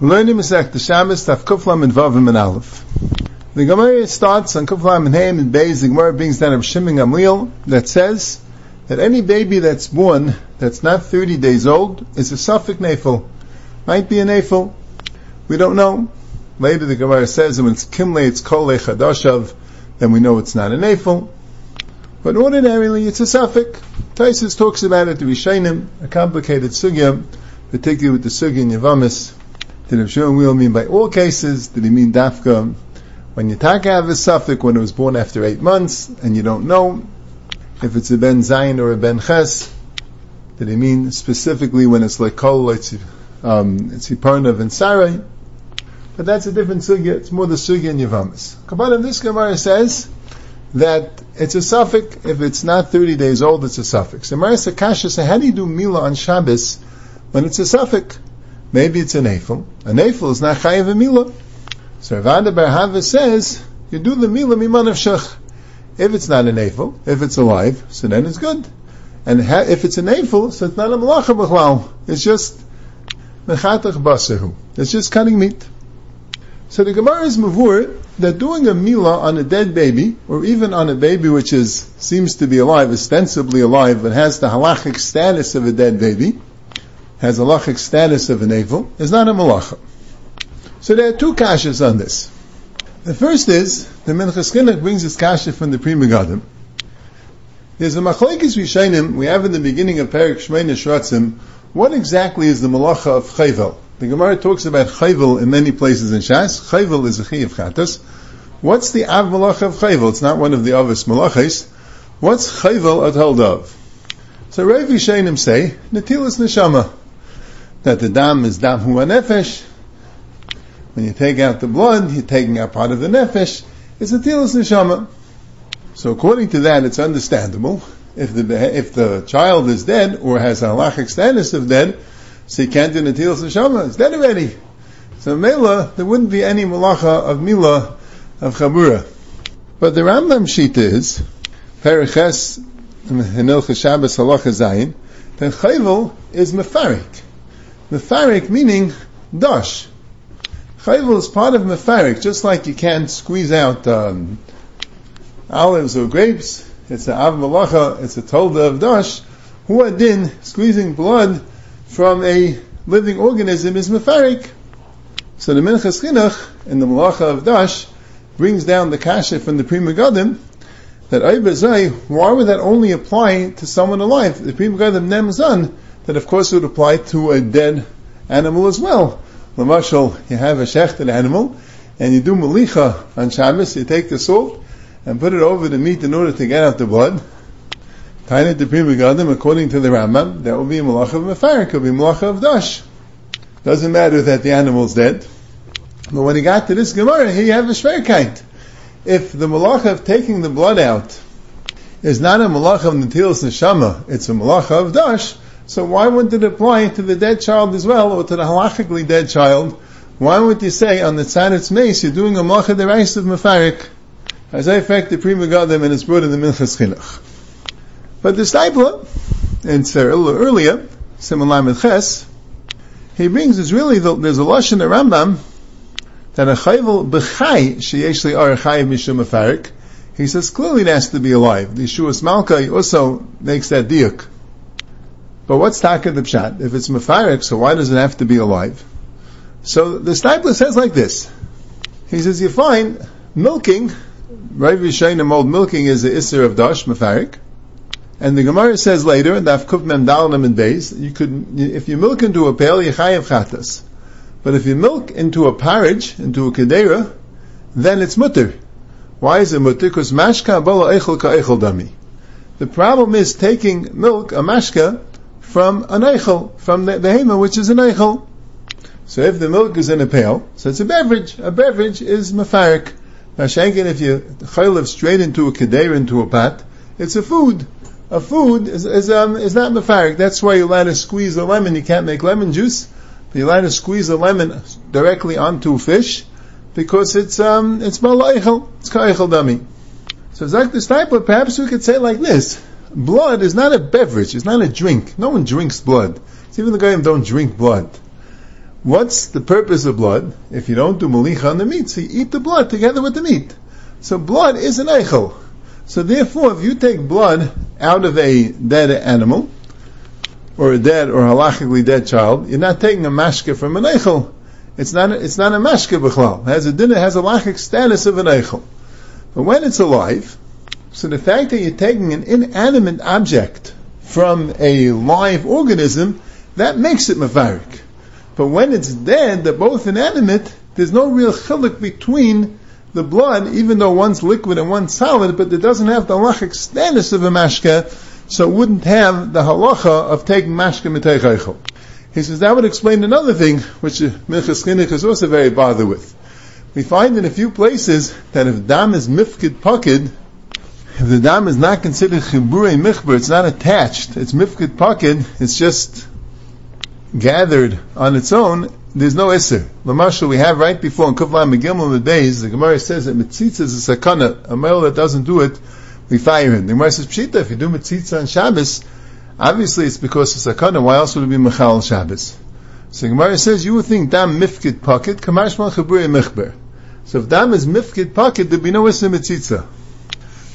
Learning Masech the Shabbos Taf Kuflam and Vavim and Aleph. The Gemara starts on Kuflam and Haim and Beis. The Gemara brings down of Shimon Gamliel that says that any baby that's born that's not 30 days old is a suffix nafel. Might be a nafel. We don't know. Later the Gemara says that when it's kimle, it's kol chadashav, then we know it's not a nafel. But ordinarily, it's a suffix. Taisus talks about it, the Rishainim, a complicated sugya, particularly with the sugya in Yavamis. Did Rav Shimon Gamliel mean by all cases? Did he mean dafka when you have a suffix when it was born after eight months and you don't know if it's a ben zayin or a ben ches? Did he mean specifically when it's like kol, um, it's Hiparnav and Sarai? But that's a different sugya. It's more the sugya in Yavamis. Kabbalah, this Gemara says that it's a suffix if it's not 30 days old, it's a suffix. The Gemara says, how do you do Mila on Shabbos when it's a suffix? Maybe it's an Eiffel. An Eiffel is not Chayiv a Mila. So Ravanda Bar says, you do the Mila Miman of Shech. If it's not an Eiffel, if it's alive, so then it's good. And if it's an Eiffel, so it's not a Malacha B'chlal. It's just Mechatach Basahu. It's just cutting meat. So the Gemara is mavur that doing a mila on a dead baby, or even on a baby which is seems to be alive, ostensibly alive, but has the halachic status of a dead baby, has a halachic status of an evil, is not a malacha. So there are two kashas on this. The first is the Minchas Chinuch brings his kasha from the Pri Megadim. There's a machlekes rishayim we have in the beginning of Perik Shmeina Shratzim. What exactly is the malacha of chayvel? The Gemara talks about chayvel in many places in Shas. Chayvel is a chi of chatas. What's the av malacha of chayvel? It's not one of the avis malachas. What's chayvel at hold of? So Rav Yishayim say netilas neshama that the dam is dam hu nefesh. When you take out the blood, you're taking out part of the nefesh. It's netilas neshama. So according to that, it's understandable if the if the child is dead or has a halachic status of dead, so you can't do netilas neshama. It's dead already. So mela, there wouldn't be any malacha of mila of chabura. But the Rambam sheet is periches Hinil Shabbos halacha zayin. Then chayvel is mefarik. Mefarik meaning dash. Chayvel is part of mefarik, just like you can't squeeze out um, olives or grapes. It's an av malacha. It's a tolda of dash. Hu adin squeezing blood from a living organism is mefarik. So the Minchas Chinuch in the malacha of dash brings down the kasha from the Pri Megadim that Aibazai, why would that only apply to someone alive? The Pri Megadim Nemzan, that of course it would apply to a dead animal as well. Lamashal, you have a shechted animal, and you do malicha on Shabbos, you take the salt, and put it over the meat in order to get out the blood. Tiny to Pri Megadim, according to the Rambam, that will be a malacha of mefarik, it will be malacha of dash. Doesn't matter that the animal's dead. But when he got to this Gemara, here you have a shverkite. If the malacha of taking the blood out is not a malacha of netilas neshama, it's a malacha of dash, so why wouldn't it apply to the dead child as well, or to the halachically dead child? Why would you say on the tzadit's mace you're doing a malacha derais of mefarik? As I fact the Pri Megadim and it's brought in the Minchas Chinuch. But the Steipler, and it's earlier, similar with Ches, he brings is really the, there's a lashon the Rambam that a chayvel b'chay sheyesh li ar chayiv mishum afarik. He says clearly it has to be alive. The Yeshua's Malka also makes that diuk. But what's taka the pshat? If it's mafarik, so why does it have to be alive? So the Steipler says like this. He says you find milking, Rav Yishayim old milking is the isser of dash mafarik. And the Gemara says later, and Daf Kuf Mem Dalam and Beis, you could, if you milk into a pail, you chayav chatas. But if you milk into a porridge, into a kedera, then it's mutter. Why is it mutter? Because mashka bala eichel ka eichel dami. The problem is taking milk, a mashka, from an eichel, from the, the hema, which is an eichel. So if the milk is in a pail, so it's a beverage. A beverage is mafarik. Mashenkin, if you chaylev straight into a kedera, into a pot, it's a food a food is, is, um, is not mefarik. That's why you're allowed to squeeze a lemon. You can't make lemon juice. But you're allowed to squeeze a lemon directly onto fish because it's um, it's malaichel. It's kaichel dami. So Zak the Steipler, perhaps we could say like this: blood is not a beverage. It's not a drink. No one drinks blood. It's even the guy who don't drink blood. What's the purpose of blood? If you don't do malicha on the meat, so you eat the blood together with the meat. So blood is an eichel. So therefore, if you take blood out of a dead animal, or a dead or halachically dead child, you're not taking a mashke from an eichel. It's not a, it's not a mashke b'chlal. It has a dinner has a lachic status of an eichel. But when it's alive, so the fact that you're taking an inanimate object from a live organism, that makes it mafarik. But when it's dead, they're both inanimate, there's no real chilik between the blood, even though one's liquid and one's solid, but it doesn't have the halachic status of a mashka, so it wouldn't have the halacha of taking mashka miteichaychel. He says that would explain another thing, which Minchas Chinuch is also very bothered with. We find in a few places that if dam is mifkid pakid, if the dam is not considered chibure michber, it's not attached, it's mifkid pocket, it's just gathered on its own, there's no Isser. Lamashal we have right before in Kufla Megillah the days, the Gemara says that Mitzitza is a sakana, a male that doesn't do it, we fire him. The Gemara says, Pshita, if you do Mitzitza on Shabbos, obviously it's because it's sakana, why else would it be Mechal Shabbos? So Gemara says, you would think Dam Mifkid Pocket, Kamashmal Chaburi Mechber. So if Dam is Mifkid Pocket, there'd be no Isser Mitzitza.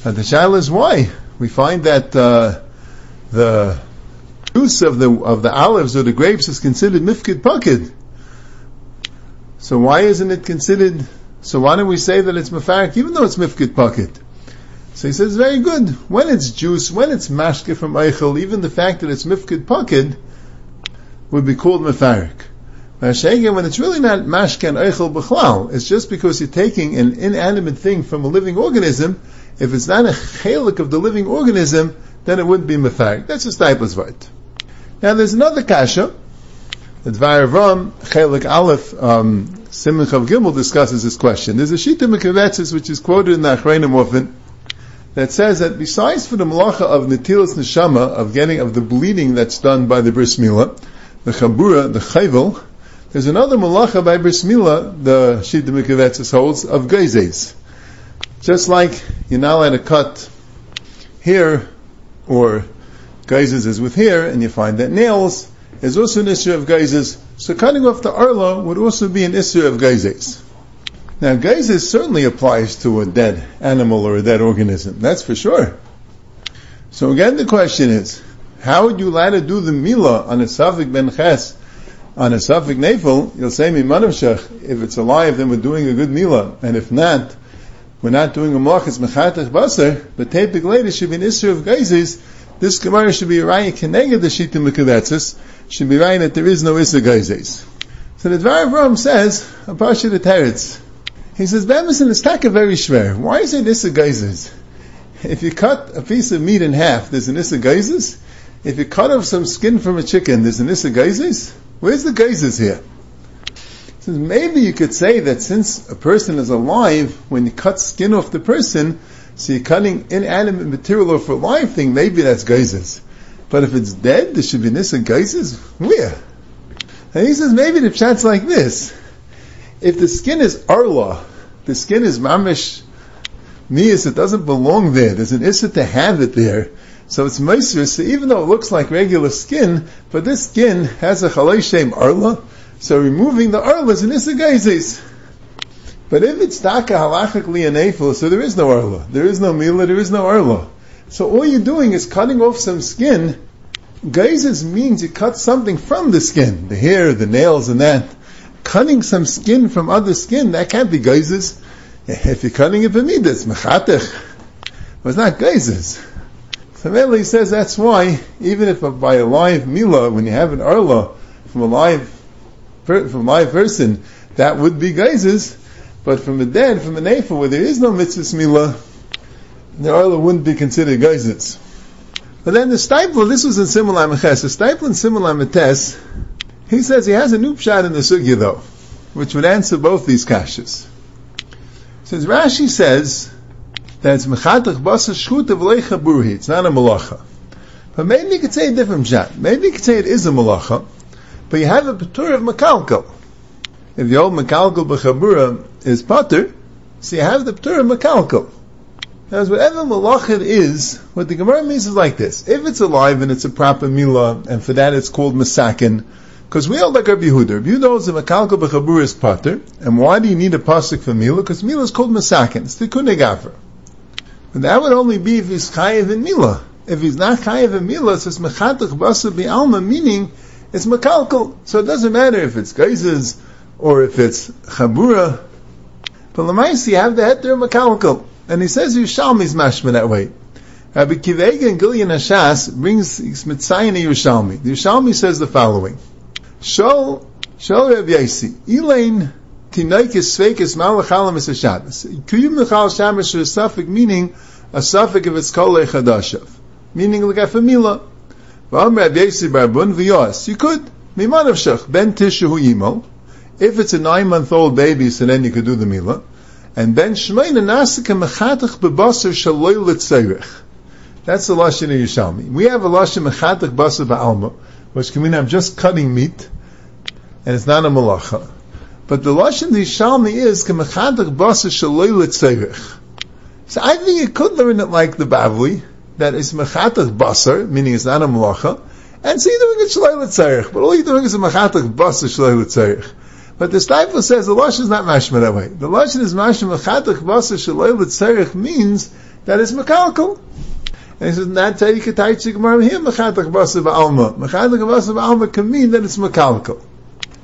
And the Shaila is why? We find that, uh, the juice of the, of the olives or the grapes is considered Mifkid Pocket. So why isn't it considered? So why don't we say that it's mafarik even though it's mifkid pocket? So he says very good. When it's juice, when it's mashke from eichel, even the fact that it's mifkid pocket would be called mafarik. When it's really not mashke and eichel b'chlal, it's just because you're taking an inanimate thing from a living organism. If it's not a chelik of the living organism, then it wouldn't be mafarik. That's a Steipler's right. Now there's another kasha the Dvar Avram, Chelik Aleph, um, Simon Chav Gimel discusses this question. There's a Shita Mekavetzis which is quoted in the Achreinim often that says that besides for the malacha of Natilas Neshama, of getting, of the bleeding that's done by the Bris Milah, the Chabura, the Chayvel, there's another malacha by Bris Milah, the Shita Mekavetzis holds, of Geizes. Just like you're not allowed to cut here, or Geizes is with here, and you find that nails, is also an issue of geizes. So cutting off the arla would also be an issue of geizes. Now geizes certainly applies to a dead animal or a dead organism. That's for sure. So again, the question is, how would you allow to do the mila on a safik ben ches, on a safik nefel? You'll say mimanavshach. If it's alive, then we're doing a good mila, and if not, we're not doing a malachas mechatach baser. But tapik later should be an issue of geizes. This Gemara should be raya keneged the shita mekavetzis, should be right that there is no Issa Geizes. So the Dvar Rome says, a Pasha the Teretz, he says, Bemis and Istaka very schwer. Why is it Issa Geizes? If you cut a piece of meat in half, there's an Issa Geizes. If you cut off some skin from a chicken, there's an Issa Geizes. Where's the Geizes here? Says maybe you could say that since a person is alive, when you cut skin off the person, so you're cutting inanimate material off a live thing, maybe that's geizes. But if it's dead, there should be nissa geizes? Where? And he says maybe the chat's like this. If the skin is arla, the skin is mamish niyas, it doesn't belong there. There's an issa to have it there. So it's meiser. So even though it looks like regular skin, but this skin has a chalei shem arla, so removing the arla is an issa geizes. But if it's taka halachically an so there is no arla, there is no mila, there is no arla. So all you're doing is cutting off some skin. Geizes means you cut something from the skin, the hair, the nails, and that. Cutting some skin from other skin, that can't be geizes. If you're cutting it for me, that's mechatech. But it's not geizes. So says that's why, even if by a live mila, when you have an arla from a live, from a live person, that would be geizes. But from a dead, from a nefa, where there is no mitzvah mila, the oil wouldn't be considered geizes. But then the Steipler, this was in Simulai Meches, the Steipler in Simulai Metes, he says he has a new pshat in the sugya though, which would answer both these kashas. Since Rashi says that it's mechatach basa v'leicha burhi, it's not a malacha. But maybe you could say a different pshat. Maybe you could say it is a malacha, but you have a patur of makalkal. If the old makalkal b'chabura is patur, so you have the patur of makalkal. As whatever malachit is, what the Gemara means is like this. If it's alive and it's a proper milah, and for that it's called masakin, Because we all like Rabbi Yehuda. Rabbi Yehuda holds a makalka b'chabur is pater. And why do you need a pasuk for Mila? Because Mila is called Masakin. It's the Kunegafer. But that would only be if he's chayiv in Mila. If he's not chayiv in Mila, it says mechatach basa bi'alma, meaning it's makalkal. So it doesn't matter if it's geizes or if it's chabura. But Lamais, you have the heter makalkal. And he says Yerushalmi's mashma that way. Rabbi Akiva Eiger and Gilyon Hashas brings Mitzayin Yerushalmi. The Yerushalmi says the following. Shol, Shol Reb Yasi, Elaine Tinaikis Sveikis Malachalam is Shabbos. Kuyum Michal Shamash is a suffix meaning a suffix of its Kol Chadashav. Meaning like a famila. You could. Miman of Shach, Ben Tishu Yimo. If it's a nine month old baby, so then you could do the Mila. And Ben Shmein Nasika Mechatach Bebasar Shaloy Litzerich. That's the Lashon of Yerushalmi. We have a Lashon Mechatach Basar Ba'alma which can mean I'm just cutting meat, and it's not a malacha. But the lashon Yishalmi is kemechadach basa shaloi letzerich. So I think you could learn it like the Bavli, that is mechatach basar, meaning it's not a malacha, and so you're doing it shaloi letzerich, but all you're doing is a mechatach basa shaloi letzerich. But the Steipler says the lashon is not mashma that way. The lashon is mashma mechatach basa shaloi letzerich means that it's mekalkal. And he says, not take a tight gemara here, mechatach basa ba'alma. Mechatach basa ba'alma can mean that it's mekalkal.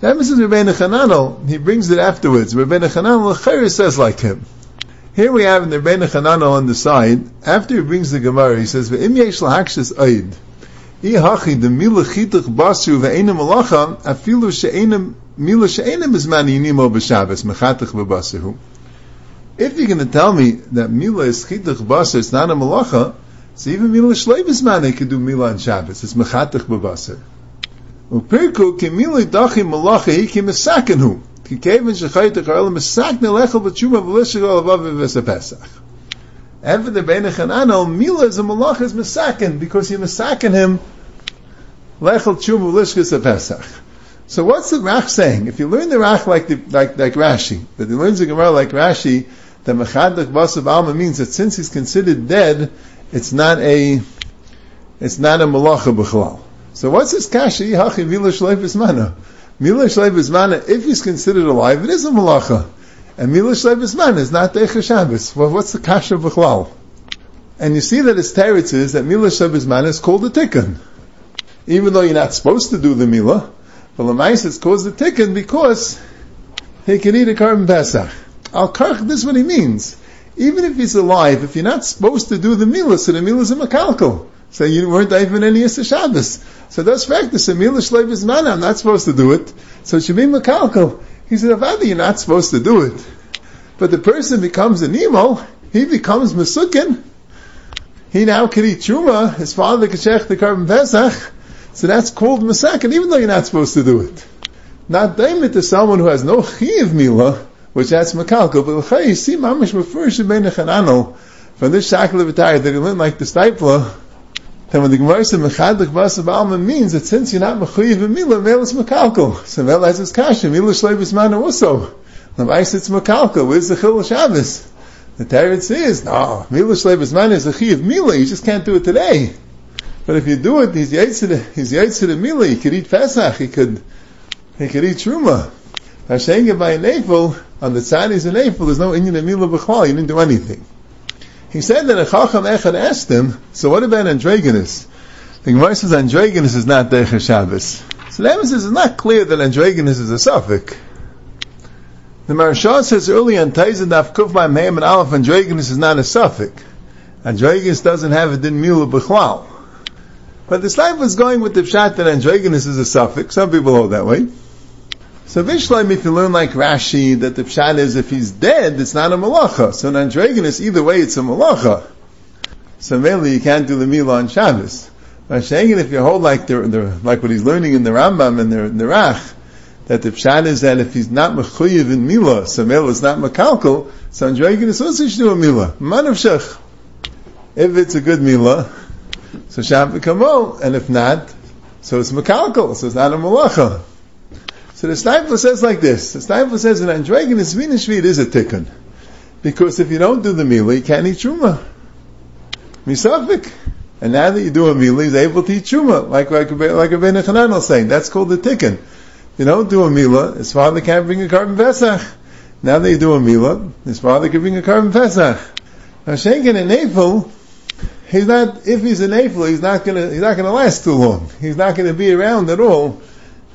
That Mrs. Rebbeinu Chananel, he brings it afterwards. Rebbeinu Chananel, L'chair says like him. Here we have in the Rebbeinu Chananel on the side, after he brings the Gemara, he says, Ve'im yesh lahakshis oid. I hachi, the mila chitach basu ve'enim malacha, afilu she'enim, mila she'enim is maniyinimo b'shabbos, mechatach b'basahu. If you're going to tell me that mila is chitach basu, it's not a malacha, so even Mila Shleibis man they could do Mila on Shabbos. It's Mechatach B'Basar. Ki Mila Dachi Malacha Kevin Shechayt Echayel Mesakne Lechel B'Tshuma V'Lishigol Avav V'Vesa Pesach. And for the Bein Chananel, Mila is a Malacha is Mesaken because you Mesaken him Lechel Tshuma V'Lishigol Pesach. So what's the Rach saying? If you learn the Rach like the, like, like Rashi, that he learns the Gemara like Rashi, that Mechadach Basav Alma means that since he's considered dead, it's not a, it's not a malacha b'chalal. So what's this kasha? Hachi mila shleifis mana. Mila shleifis mana, if he's considered alive, it is a malacha. And mila shleifis mana is not deicha Shabbos. Well, what's the kasha b'chalal? And you see that his teretz is that mila shleifis mana is called a tikkun. Even though you're not supposed to do the mila, but Lamais it's called the tikkun because he can eat a carbon pesach. Al karch, this is what he means even if he's alive, if you're not supposed to do the milah, so the milah is a makalkal. So you weren't even any Yisra Shabbos. So that's practice. The milah shleiv is man. I'm not supposed to do it. So it should be makalkal. He said, Avadi, you're not supposed to do it. But the person becomes an emo, he becomes Masukin. He now can eat Chuma, his father can shech the carbon Pesach. So that's called Masakin, even though you're not supposed to do it. Not daimit to someone who has no chiv milah, which that's makalko. But l'chay, you see, mamish refers to bein chanano from this shakal of that he learned like the Steipler. Then when the Gemara said mechadlik basa ba'alma means that since you're not mechuyev mila, mel is makalko. So mel has his kasha, mila shleibus mana also. Lamais it's makalko. Where's the chil Shabbos? The Tarot says, no, mila shleibus mana is a chiv mila. You just can't do it today. But if you do it, he's yaitz he's yaitz the mila. He could eat Pesach. He could he could eat truma. Hashem by an April, on the Tzadis in April, there's no Inyan Emila B'chal, you didn't do anything. He said that a Chacham Echad asked him, so what about Androgonus? The Gemara says Androgonus is not Decher Shabbos. So the answer is not clear that Androgonus is a suffix. The Maharsha says early on Taizen Daf Kuf Mehem and Aleph, Androgonus is not a suffix. Androgonus doesn't have a din Mila B'chal. But the slide was going with the pshat that Androgonus is a suffix. Some people hold that way. So Vishleim, if you learn like Rashi, that the pshat is if he's dead, it's not a malacha. So in Androgonus, either way, it's a malacha. So mainly you can't do the Mila on Shabbos. But Shengen, if you hold like the, the, like what he's learning in the Rambam and the, the Rach, that the pshat is that if he's not mechuyev in Mila, so Mila is not makalkal, so Androgonus also should do a Mila. Man of Shech. If it's a good Mila, so Shabbat Kamol, and if not, so it's makalkal, so it's not a malacha. So the Steipler says like this. The Steipler says that Androgonus Vinashvi is a tikkun. Because if you don't do the mila, you can't eat truma. Misafik. And now that you do a mila, he's able to eat truma, like like like Rabbeinu Chanan was saying. That's called the tikkun. You don't do a Mila, his father can't bring a carbon Pesach. Now that you do a Mila, his father can bring a carbon Pesach. Now Shenkin and April, he's not, if he's an April, he's not gonna, he's not gonna last too long. He's not gonna be around at all.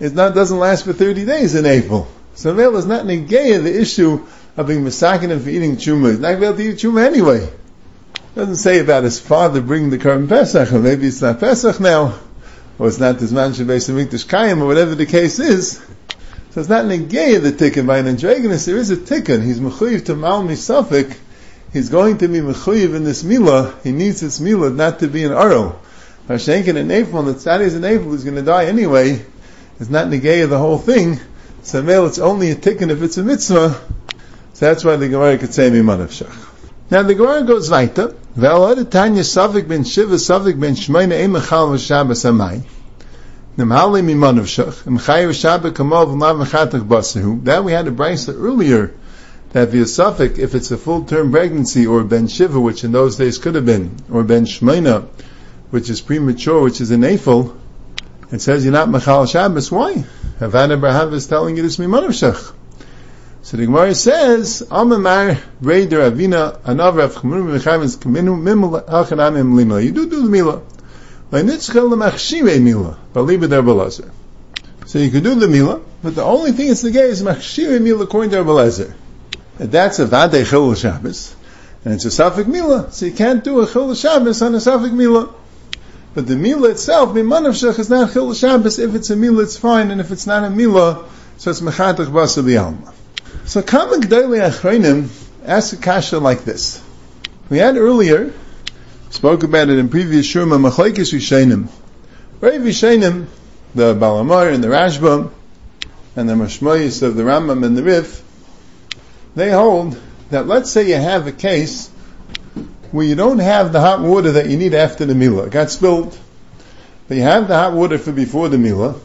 It not, doesn't last for 30 days in April. So Mel is not negaya the issue of being masakin and for eating chuma. He's not able to eat chuma anyway. It doesn't say about his father bringing the carbon Pesach, or maybe it's not Pesach now or it's not this man Shabbat Mikdash Kayim, or whatever the case is. So it's not negay the tikkun by an androgynous. There is a tikkun. He's mechuyev to mal misafik. He's going to be mechuyev in this milah. He needs this milah not to be an arrow. Hashenkin and April, and the is in April, he's going to die anyway. It's not negay the whole thing. So male, it's only a tikkun if it's a mitzvah. So that's why the Gemara could say miman of shach. Now the Gemara goes weiter. Ve'al Tanya Savik ben Shiva Savik ben Shmeina Emechal v'Shabbos Amai. Nemhali miman of shach. Emchay v'Shabbat kamov v'lav v'chatach basahu. That we had a brisa earlier that the suffix, if it's a full term pregnancy, or ben Shiva, which in those days could have been, or ben Shmeina, which is premature, which is an afil, it says you're not Mechal Shabbos. Why? Havana Abraham is telling you this miman of shach. So the Gemara says, Amamar Reider Avina Anav Rav Chmuru Mechayim Kaminu Mimel Hachanamim Lima. You do do the Mila. Leinitzchel Lemachshire Mila. Baliba Der Belazer. So you could do the Mila, but the only thing it's the gay is Machshire Mila according to Belazer. And that's a Vade Chil Shabbos. And it's a Safik Mila, so you can't do a Chil Shabbos on a Safik Mila. But the Mila itself, Mimanav Shech, is not Chil Shabbos. If it's a Mila, it's fine, and if it's not a Mila, so it's Mechatach Basa B'Yalma. So Kama Gdali Achreinim ask a kasha like this. We had earlier, spoke about it in previous Shurma, Machlaikis Rishainim. Rav Rishainim, the Baal HaMaor and the Rashba, and the Mashmoyis of the Rambam and the Rif, they hold that let's say you have a case where you don't have the hot water that you need after the Mila. It got spilled, but you have the hot water for before the Mila.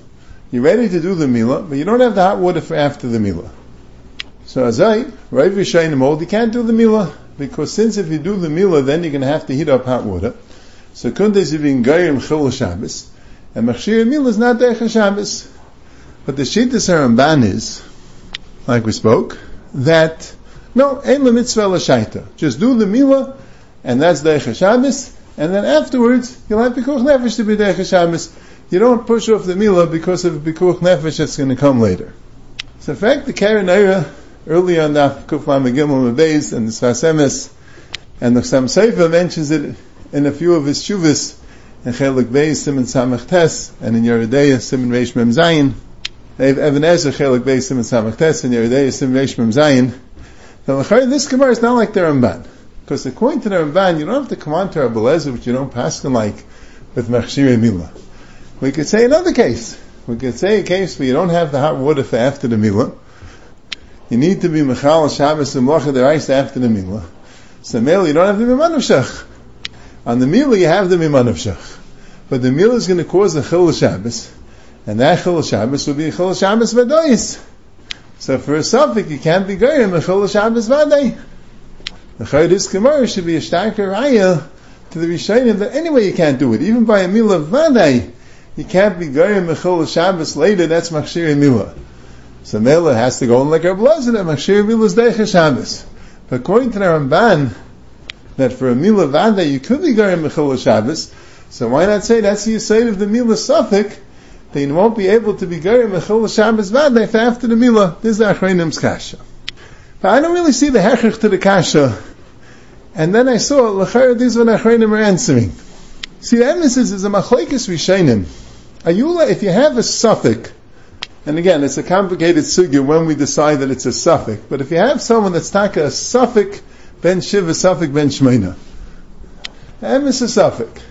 You're ready to do the Mila, but you don't have the hot water for after the Mila. So Azai, Rav Yishayim hold, you can't do the Mila, because since if you do the Mila, then you're going to have to heat up hot water. So Kundes Yivin Gayim Chil Shabbos, and Machshir Mila is not Derech Shabbos. But the Shittas Haramban is, like we spoke, that, no, Ein Mitzvah L'Shaita. Just do the Mila, and that's Derech Shabbos, and then afterwards, you'll have Pikuch Nefesh to be Derech Shabbos. You don't push off the Mila because of Pikuch Nefesh that's going to come later. So in fact, the Karen Eira, earlier on the Kufla Megimel Mebeis and the Sfasemis, and the Chasam Sofer mentions it in a few of his shuvas, in Chelik Beis, Simon Samach Tes, and in Yoreh Deah, Simon Reish Mem Zayin. They have Evan Ezer, Chelik Beis, Simon Samach Tes, and Yoreh Deah, Simon Reish Mem Zayin. Now, this Gemara is not like the Ramban. Because according to the Ramban, you don't have to come on to Rabbi Lezer, which you don't pass like with Machshir Mila. We could say another case. We could say a case where you don't have the hot water for after the Mila. You need to be Mechal Shabbos and Mocha Derais after the Mila. So Mila, you don't have the Miman of Shach. On the Mila, you have the Miman of Shach. But the Mila is going to cause a Chil Shabbos. And that Chil Shabbos will be a Chil Shabbos Vadois. So for a suffix, you can't be Goyim a Chil Shabbos Vaday. The Chaydis Gemara should be a starker Raya to the Rishayim that anyway you can't do it. Even by a Mila Vaday, you can't be Goyim a Chil Shabbos later, that's Machshir Mila. So Mela has to go in like blazin and Machshir Mila's Deicha Shabbos. But according to the Ramban, that for a Mila Vanda you could be going Mechil Shabbos, so why not say that's the side of the Mila Suffolk, that you won't be able to be going Mechil Shabbos Vanda if after the Mila, this is the Achrenim's Kasha. I don't really see the Hechach to the Kasha. And then I saw, Lachar, these what Achrenim are answering. See, the emphasis is a Machlaikis Rishainim. Ayula, if you have a suffix, and again, it's a complicated sugya when we decide that it's a suffix. But if you have someone that's taka a suffix ben shiva suffix ben shmeina, it's a suffix.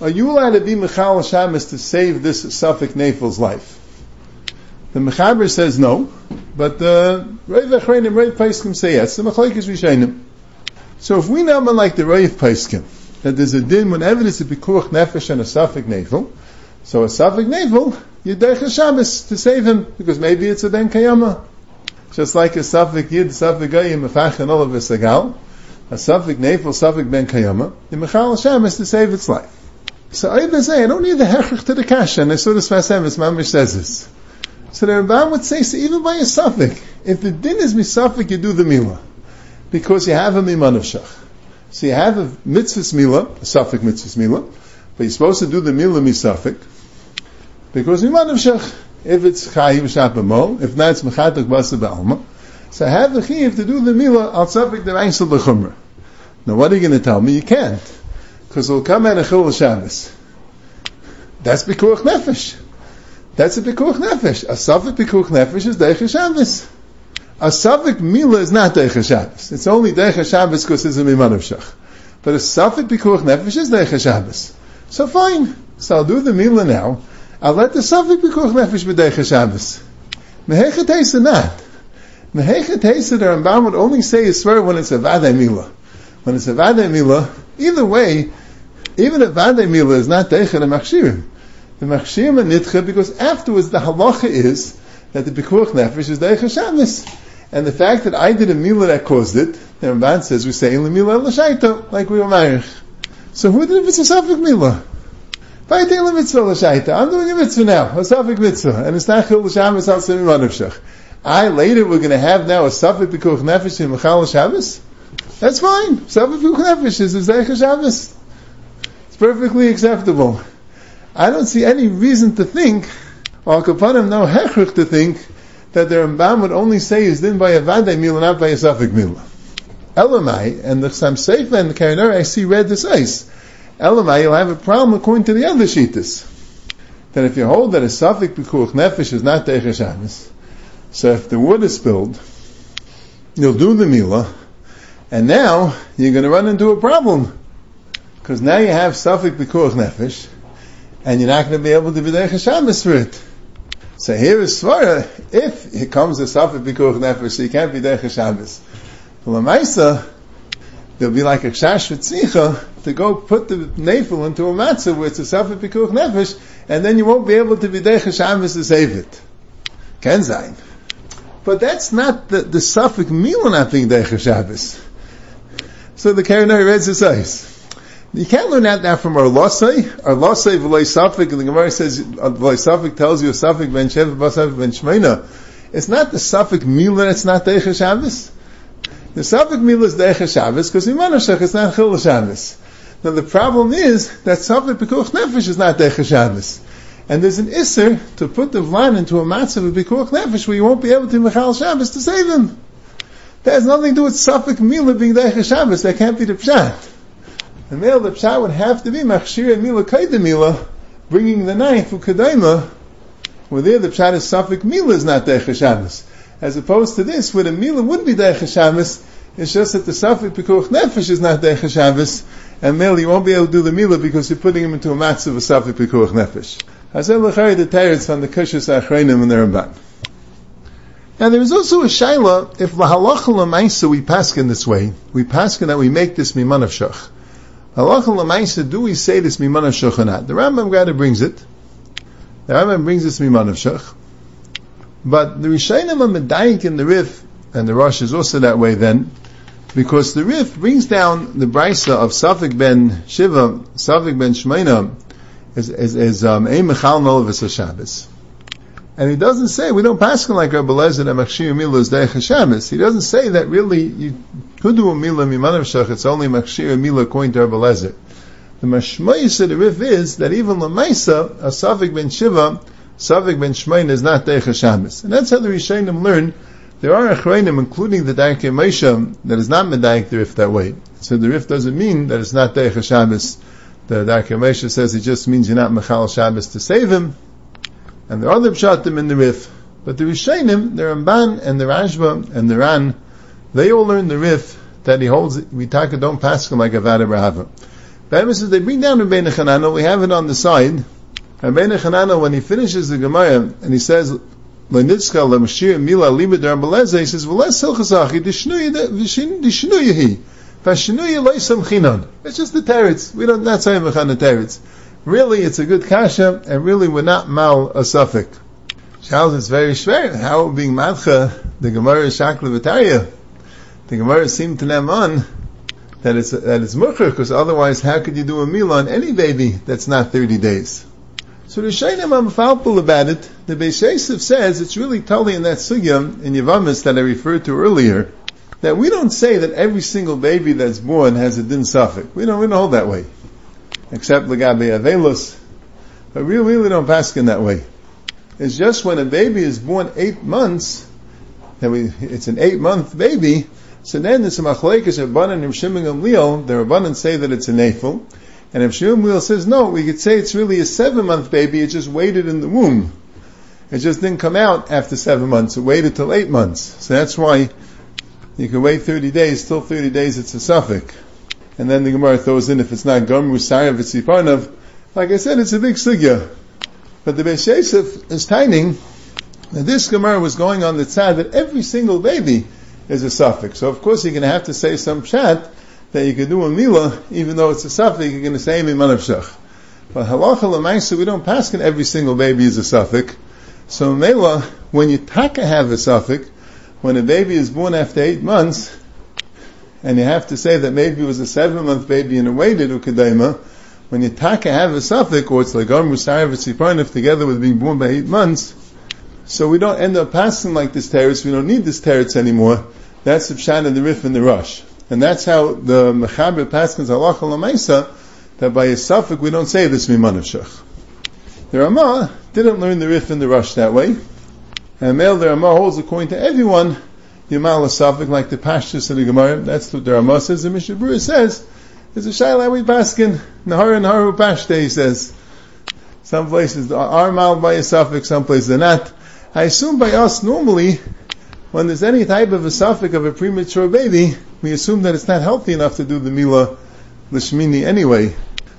Are to be Michal Shabbos to save this suffix Nafil's life? The Mechaber says no, but the Rav Achreinim, Rav Paiskim say yes. The Machlaik is Rishainim. So if we know like the Rav Paiskim, that there's a din when evidence of Pikuach Nefesh and a suffix Nafil, so a suffix Nafil, you derech Shabbos to save him, because maybe it's a ben kayama. Just like a suffix yid, suffix gayim, mefach and of a sagal, a suffix nefel, suffix ben kayama, the mechal Shabbos to save its life. So I even say, I don't need the hechach to the kasha, and I saw this Masemis, Mamish says this. So the Ramban would say, so even by a suffix, if the din is misafik, you do the milah. Because you have a miman of shach. So you have a mitzvah milah, a suffix mitzvah milah, but you're supposed to do the milah misafik, because miman of shach. If it's chayiv shapamol, if not, it's mechatak basa ba'alma. So I have the chiv to do the milah al suffix the reinsel b'chumrah. Now what are you going to tell me? You can't. Because it'll come out of chil Shabbos. That's bikuach nefesh. That's a pikuach nefesh. A suffik pikuach nefesh is deicha Shabbos. A suffik mila is not deicha Shabbos. It's only deicha Shabbos because it's a miman of shach. But a suffik pikuach nefesh is deicha Shabbos. So fine. So I'll do the mila now. I'll let the suffik pikuach nefesh be deicha Shabbos. Mehecha teisa not. Mehecha teisa the Ramban would only say a swear when it's a vadei mila. When it's a vadei mila, either way, even if vadei mila is not deicha the machshirim the machshir and nitcha because afterwards the halacha is that the pikuach nefesh is deicha shabbos. And the fact that I did a milah that caused it, the Ramban says we say milah l'shaita, like we were married. So who did a safik milah. I'm doing a mitzvah now, a safik mitzvah, and it's not chil l'shabbos al semi manavshach. I later we're going to have now a safik pikuach nefesh in mechal shabbos. That's fine. Safik pikuach nefesh is a deicha shabbos. It's perfectly acceptable. I don't see any reason to think, or Kapanim no hechrich to think, that the Ramban would only say is din by a vadei mila, not by a suffix mila. Elamai, and the Sam Seifa and the Karinor, I see red this ice. Elamai, you'll have a problem according to the other Shitas. That if you hold that a suffix bikuch nefesh is not Shabbos, so if the wood is spilled, you'll do the mila, and now you're going to run into a problem. Because now you have suffix bikuch nefesh, and you're not going to be able to be there Shabbos for it. So here is Svara, if it comes to Safed Bikuch Nefesh, you can't be there Shabbos. For Lamaisa, there'll be like a Kshash Vitzicha to go put the Nefel into a matzah where it's a Safed Bikuch Nefesh, and then you won't be able to be there Shabbos to save it. Kenzain. But that's not the, the Safek Milah not being Deich Shabbos. So the Karanari reads this ice. You can't learn that now from our losai. Our losai v'lei safik, and the Gemara says v'lei safik tells you safik ben shev b'safik ben shmeina. It's not the safik mila. It's not deicha Shabbos. The safik mila is deicha Shabbos because imanashach it's not chil Shabbos. Now the problem is that safik pikuach nefesh is not deicha Shabbos. And there's an isser to put the vlan into a matzav of pikuach nefesh where you won't be able to mechal Shabbos to save him. That has nothing to do with safik mila being deicha Shabbos. That can't be the pshat. The male the pshat would have to be machshir mila kaida mila, bringing the knife for kadaima, where there the pshat is suffik mila is not deicha Shabbos. As opposed to this, where the mila would be deicha Shabbos, it's just that the suffik pikuach nefesh is not deicha Shabbos, and male you won't be able to do the mila because you're putting him into a matzah of a suffik pikuach nefesh. Hazel l'chari the teretz from the kushas achreinim and the Ramban. Now there is also a shaila, if lahalacha lemaisa we pass in this way, we pass in that we make this miman of shach. Halacha l'maisa, do we say this miman of shochanat? The Rambam rather brings it. The Rambam brings this miman of shach. But the Rishayim are medayik in the Rif, and the Rosh is also that way then, because the Rif brings down the brisa of Safik ben Shiva, Safik ben Shmeina, as, as, as, um, Mechal Nolavis Shabbos. And he doesn't say, we don't pass like Rabbi Lezer that Machshir Milah is Deich Hashemis. He doesn't say that really you could do a Milah Mimanav Shach, it's only Machshir Milah according to Rabbi Lezer. The Mashmayis of the Rif is that even Lamaisa, a Savik ben Shiva, Savik ben Shmain is not Deich Hashemis. And that's how the Rishayim learn. There are Achrayim, including the Daike Meisha, that is not Medaik the Rif that way. So the Rif doesn't mean that it's not Deich Hashemis. The Daike Meisha says it just means you're not Mechal Shabbos to save him, and there are other pshatim in the Rif. But the Rishayim, the Ramban and the Rashba and the Ran, they all learn the Rif that he holds, we talk don't pass him like a Vada Rahava. But says they bring down Rabbeinu Chananel, we have it on the side. Rabbeinu Chananel, when he finishes the Gemara, and he says, Lenitzka lemashir mila libed Rabbaleze, he says, V'les silchasachi dishnuyahi. Vashnuya loisam chinon. It's just the teretz. We don't, not say mechan the teretz. Really, it's a good kasha, and really we're not mal a suffix. Charles, it's very schwer. How being madcha, the Gemara is shakla The Gemara seemed to them on that it's, that it's mukher, because otherwise how could you do a meal on any baby that's not 30 days? So the Shainim are mafalpul about it. The Beis Yosef says it's really totally in that sugya in Yavamis that I referred to earlier, that we don't say that every single baby that's born has a din suffix. We don't, we don't hold that way. Except the Lagabe Avelos. But we really don't pass in that way. It's just when a baby is born eight months, that we, it's an eight month baby, so then there's a machlekes Rabbanan and Shimon Gamliel, the Rabbanan say that it's an Eiffel, and if Shimon Gamliel says no, we could say it's really a seven month baby, it just waited in the womb. It just didn't come out after seven months, it waited till eight months. So that's why you can wait 30 days, still 30 days it's a suffix. And then the Gemara throws in if it's not Gomru Sarav, it's Iparnav. Like I said, it's a big sugya. But the Beis is that this Gemara was going on the tzad that every single baby is a suffix. So of course you're going to have to say some chat that you can do a mila, even though it's a suffix, you're going to say of shach. But halacha lemaisa, we don't pass in every single baby is a suffix. So mela, when you taka have a suffix, when a baby is born after eight months, and you have to say that maybe it was a seven month baby and it waited ukadema, when you taka have a suffix, or it's like oh, Ar Musar if together with being born by eight months, so we don't end up passing like this teretz, we don't need this teretz anymore. That's the pshat and the Rif and the Rosh. And that's how the Mechaber Paskins halacha lamaisa, that by a suffix we don't say this miman of. The Ramah didn't learn the Rif and the Rosh that way. And male the Ramah holds according to everyone, Yamal a suffix like the Pashtus of the Gemara. That's what the Ramah says. The Mishnah says, there's a Shaila we Baskin, Nahar and Haru Pashte, he says. Some places are mal by a suffix, some places they're not. I assume by us normally, when there's any type of a suffix of a premature baby, we assume that it's not healthy enough to do the Mila Lishmini anyway,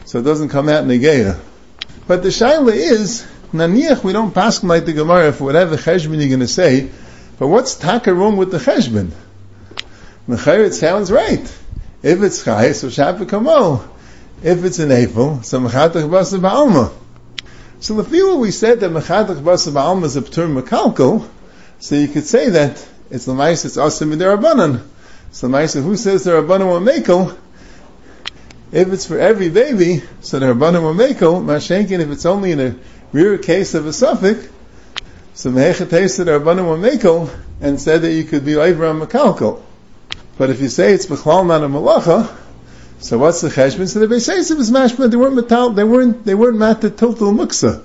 so it doesn't come out Negeya. But the Shaila is, Naniach, we don't pass like the Gemara for whatever cheshbon you're going to say, but what's taka wrong with the cheshbon? Mechayer, it sounds right. If it's chai, so shafa kamo. If it's an Eiffel, so mechatach basa ba'alma. So the few we said that mechatach basa ba'alma is a p'tur mekalkal, so you could say that it's l'mais, it's asim rabbanan. So l'mais, who says the rabbanan will makel? If it's for every baby, so the rabbanan will makel, mashenkin, if it's only in a rare case of a suffix, so mehechet tasted the rabbanan will and said that you could be over on mekalkal. But if you say it's b'chlal man of malacha, so what's the cheshbon? So the Beis Yosef is mashma. They weren't metal. They weren't. They weren't matet tiltul muksa.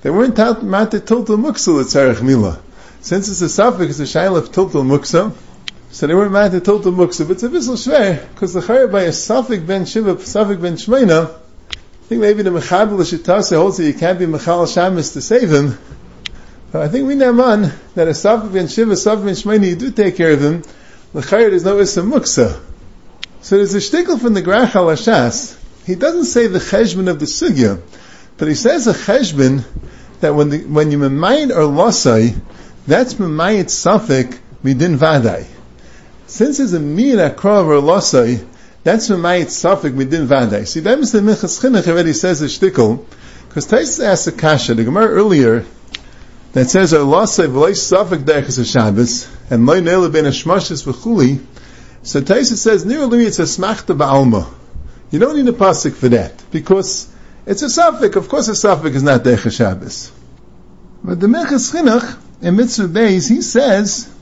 They weren't matet tiltul muksa l'tzarech mila. Since it's a suffix, it's a shaila of tiltul muksa. So they weren't matet tiltul muksa. But it's a bissel shver because the chayr by a suffix ben shiva, suffix ben shmeina. I think maybe the mechabel shitase holds that you can't be mechal shamis to save him. But I think we know man that a suffix ben shiva, suffix ben shmeina, you do take care of him. L'chayr there's no issa muksa. So there's a shtickle from the Grach Hashas. He doesn't say the cheshbon of the sugya, but he says a cheshbon that when the, when you memayin or losai, that's memayit safik midin vadai. Since there's a min akrav or losai, that's memayit safik midin vadai. See, that is the Minchas Chinuch already says a shtickle, because Tais asks a kasha, the Gemara earlier, that says, or losai v'loi safik derechas Shabbos, and loy nele ben hashmashis v'chuli, so Taisa says, nearly it's a smachta ba'alma. You don't need a pasuk for that, because it's a suffix. Of course a suffix is not Deicha Shabbos. But the Minchas Chinuch, in Mitzvah Beis, he says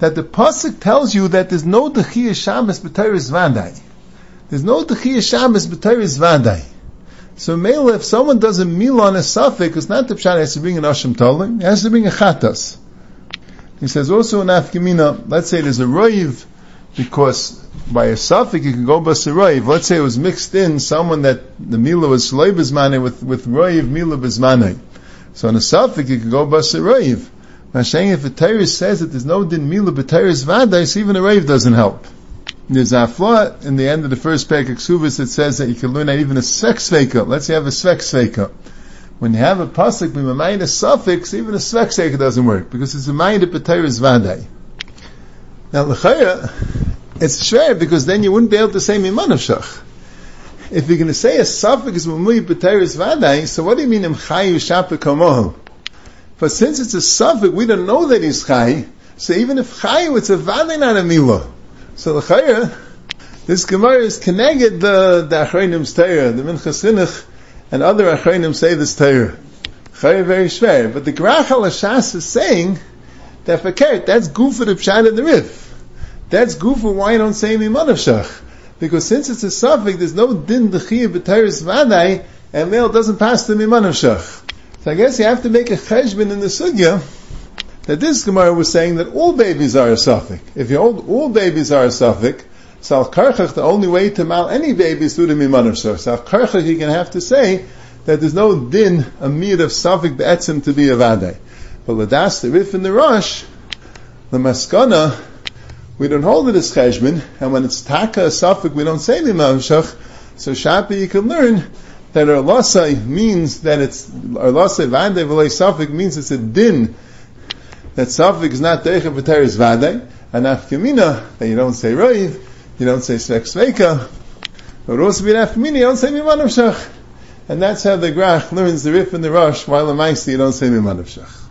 that the pasuk tells you that there's no Dechiyah Shabbos b'Teiris Vandai. There's no Dechiyah Shabbos b'Teiris Vadai. So Mela, if someone does a meal on a suffix, it's not the pshat has to bring an Asham Tolim, he has to bring a Chatas. He says also in Afkamina, let's say there's a Roiv, because by a suffix you can go basarayv. Let's say it was mixed in someone that the mila was shloi bezmane with with roiv mila bezmane. So on a suffix you can go basarayv. Mashayim if a Torah says that there's no din mila b'Torah's vadais, even a rave doesn't help. There's a flaw in the end of the first parak Ksubis that says that you can learn out even a sex sveka. Let's say you have a sex sveka. When you have a pasuk with a suffix, even a sex sveka doesn't work because it's a mind of b'Torah's vadai. Now, l'chaya, it's shver because then you wouldn't be able to say miman of shach. If you're going to say a suffix is mumui b'teres vadai, so what do you mean imchayu Shapakamohu? But since it's a suffix, we don't know that he's chay. So even if chayu, it's a vadai, not a milah. So l'chaya, this Gemara is connected the the Achreinim's Torah, the Minchas Chinuch, and other Achronim say this Torah. Very, very schwer. But the Grach al is saying that fakert, that's of the pshat of the rif. That's of why you don't say mimanavshach. Because since it's a suffix, there's no din d'chiyah b'teres vadai, and male doesn't pass the mimanavshach. So I guess you have to make a cheshbon in the sugya that this Gemara was saying that all babies are a suffix. If you hold all babies are a suffix, so karchach, the only way to mal any baby is through the mimanavshach. So karchach, you can have to say that there's no din, a mir of suffix be'etzim to be a vadai. But ladas, the rif and the Rosh, the maskana, we don't hold it as cheshbon, and when it's taka a suffix, we don't say mimavshach. So shapi, you can learn that arlasai means that it's arlasai vade v'lei suffix means it's a din that suffix is not deicha v'teres vade, and afkamina that you don't say roiv, you don't say svek sveka, but also be afkamina you don't say mimanavshach, and that's how the grach learns the rif and the Rosh while the maisi you don't say mimanavshach.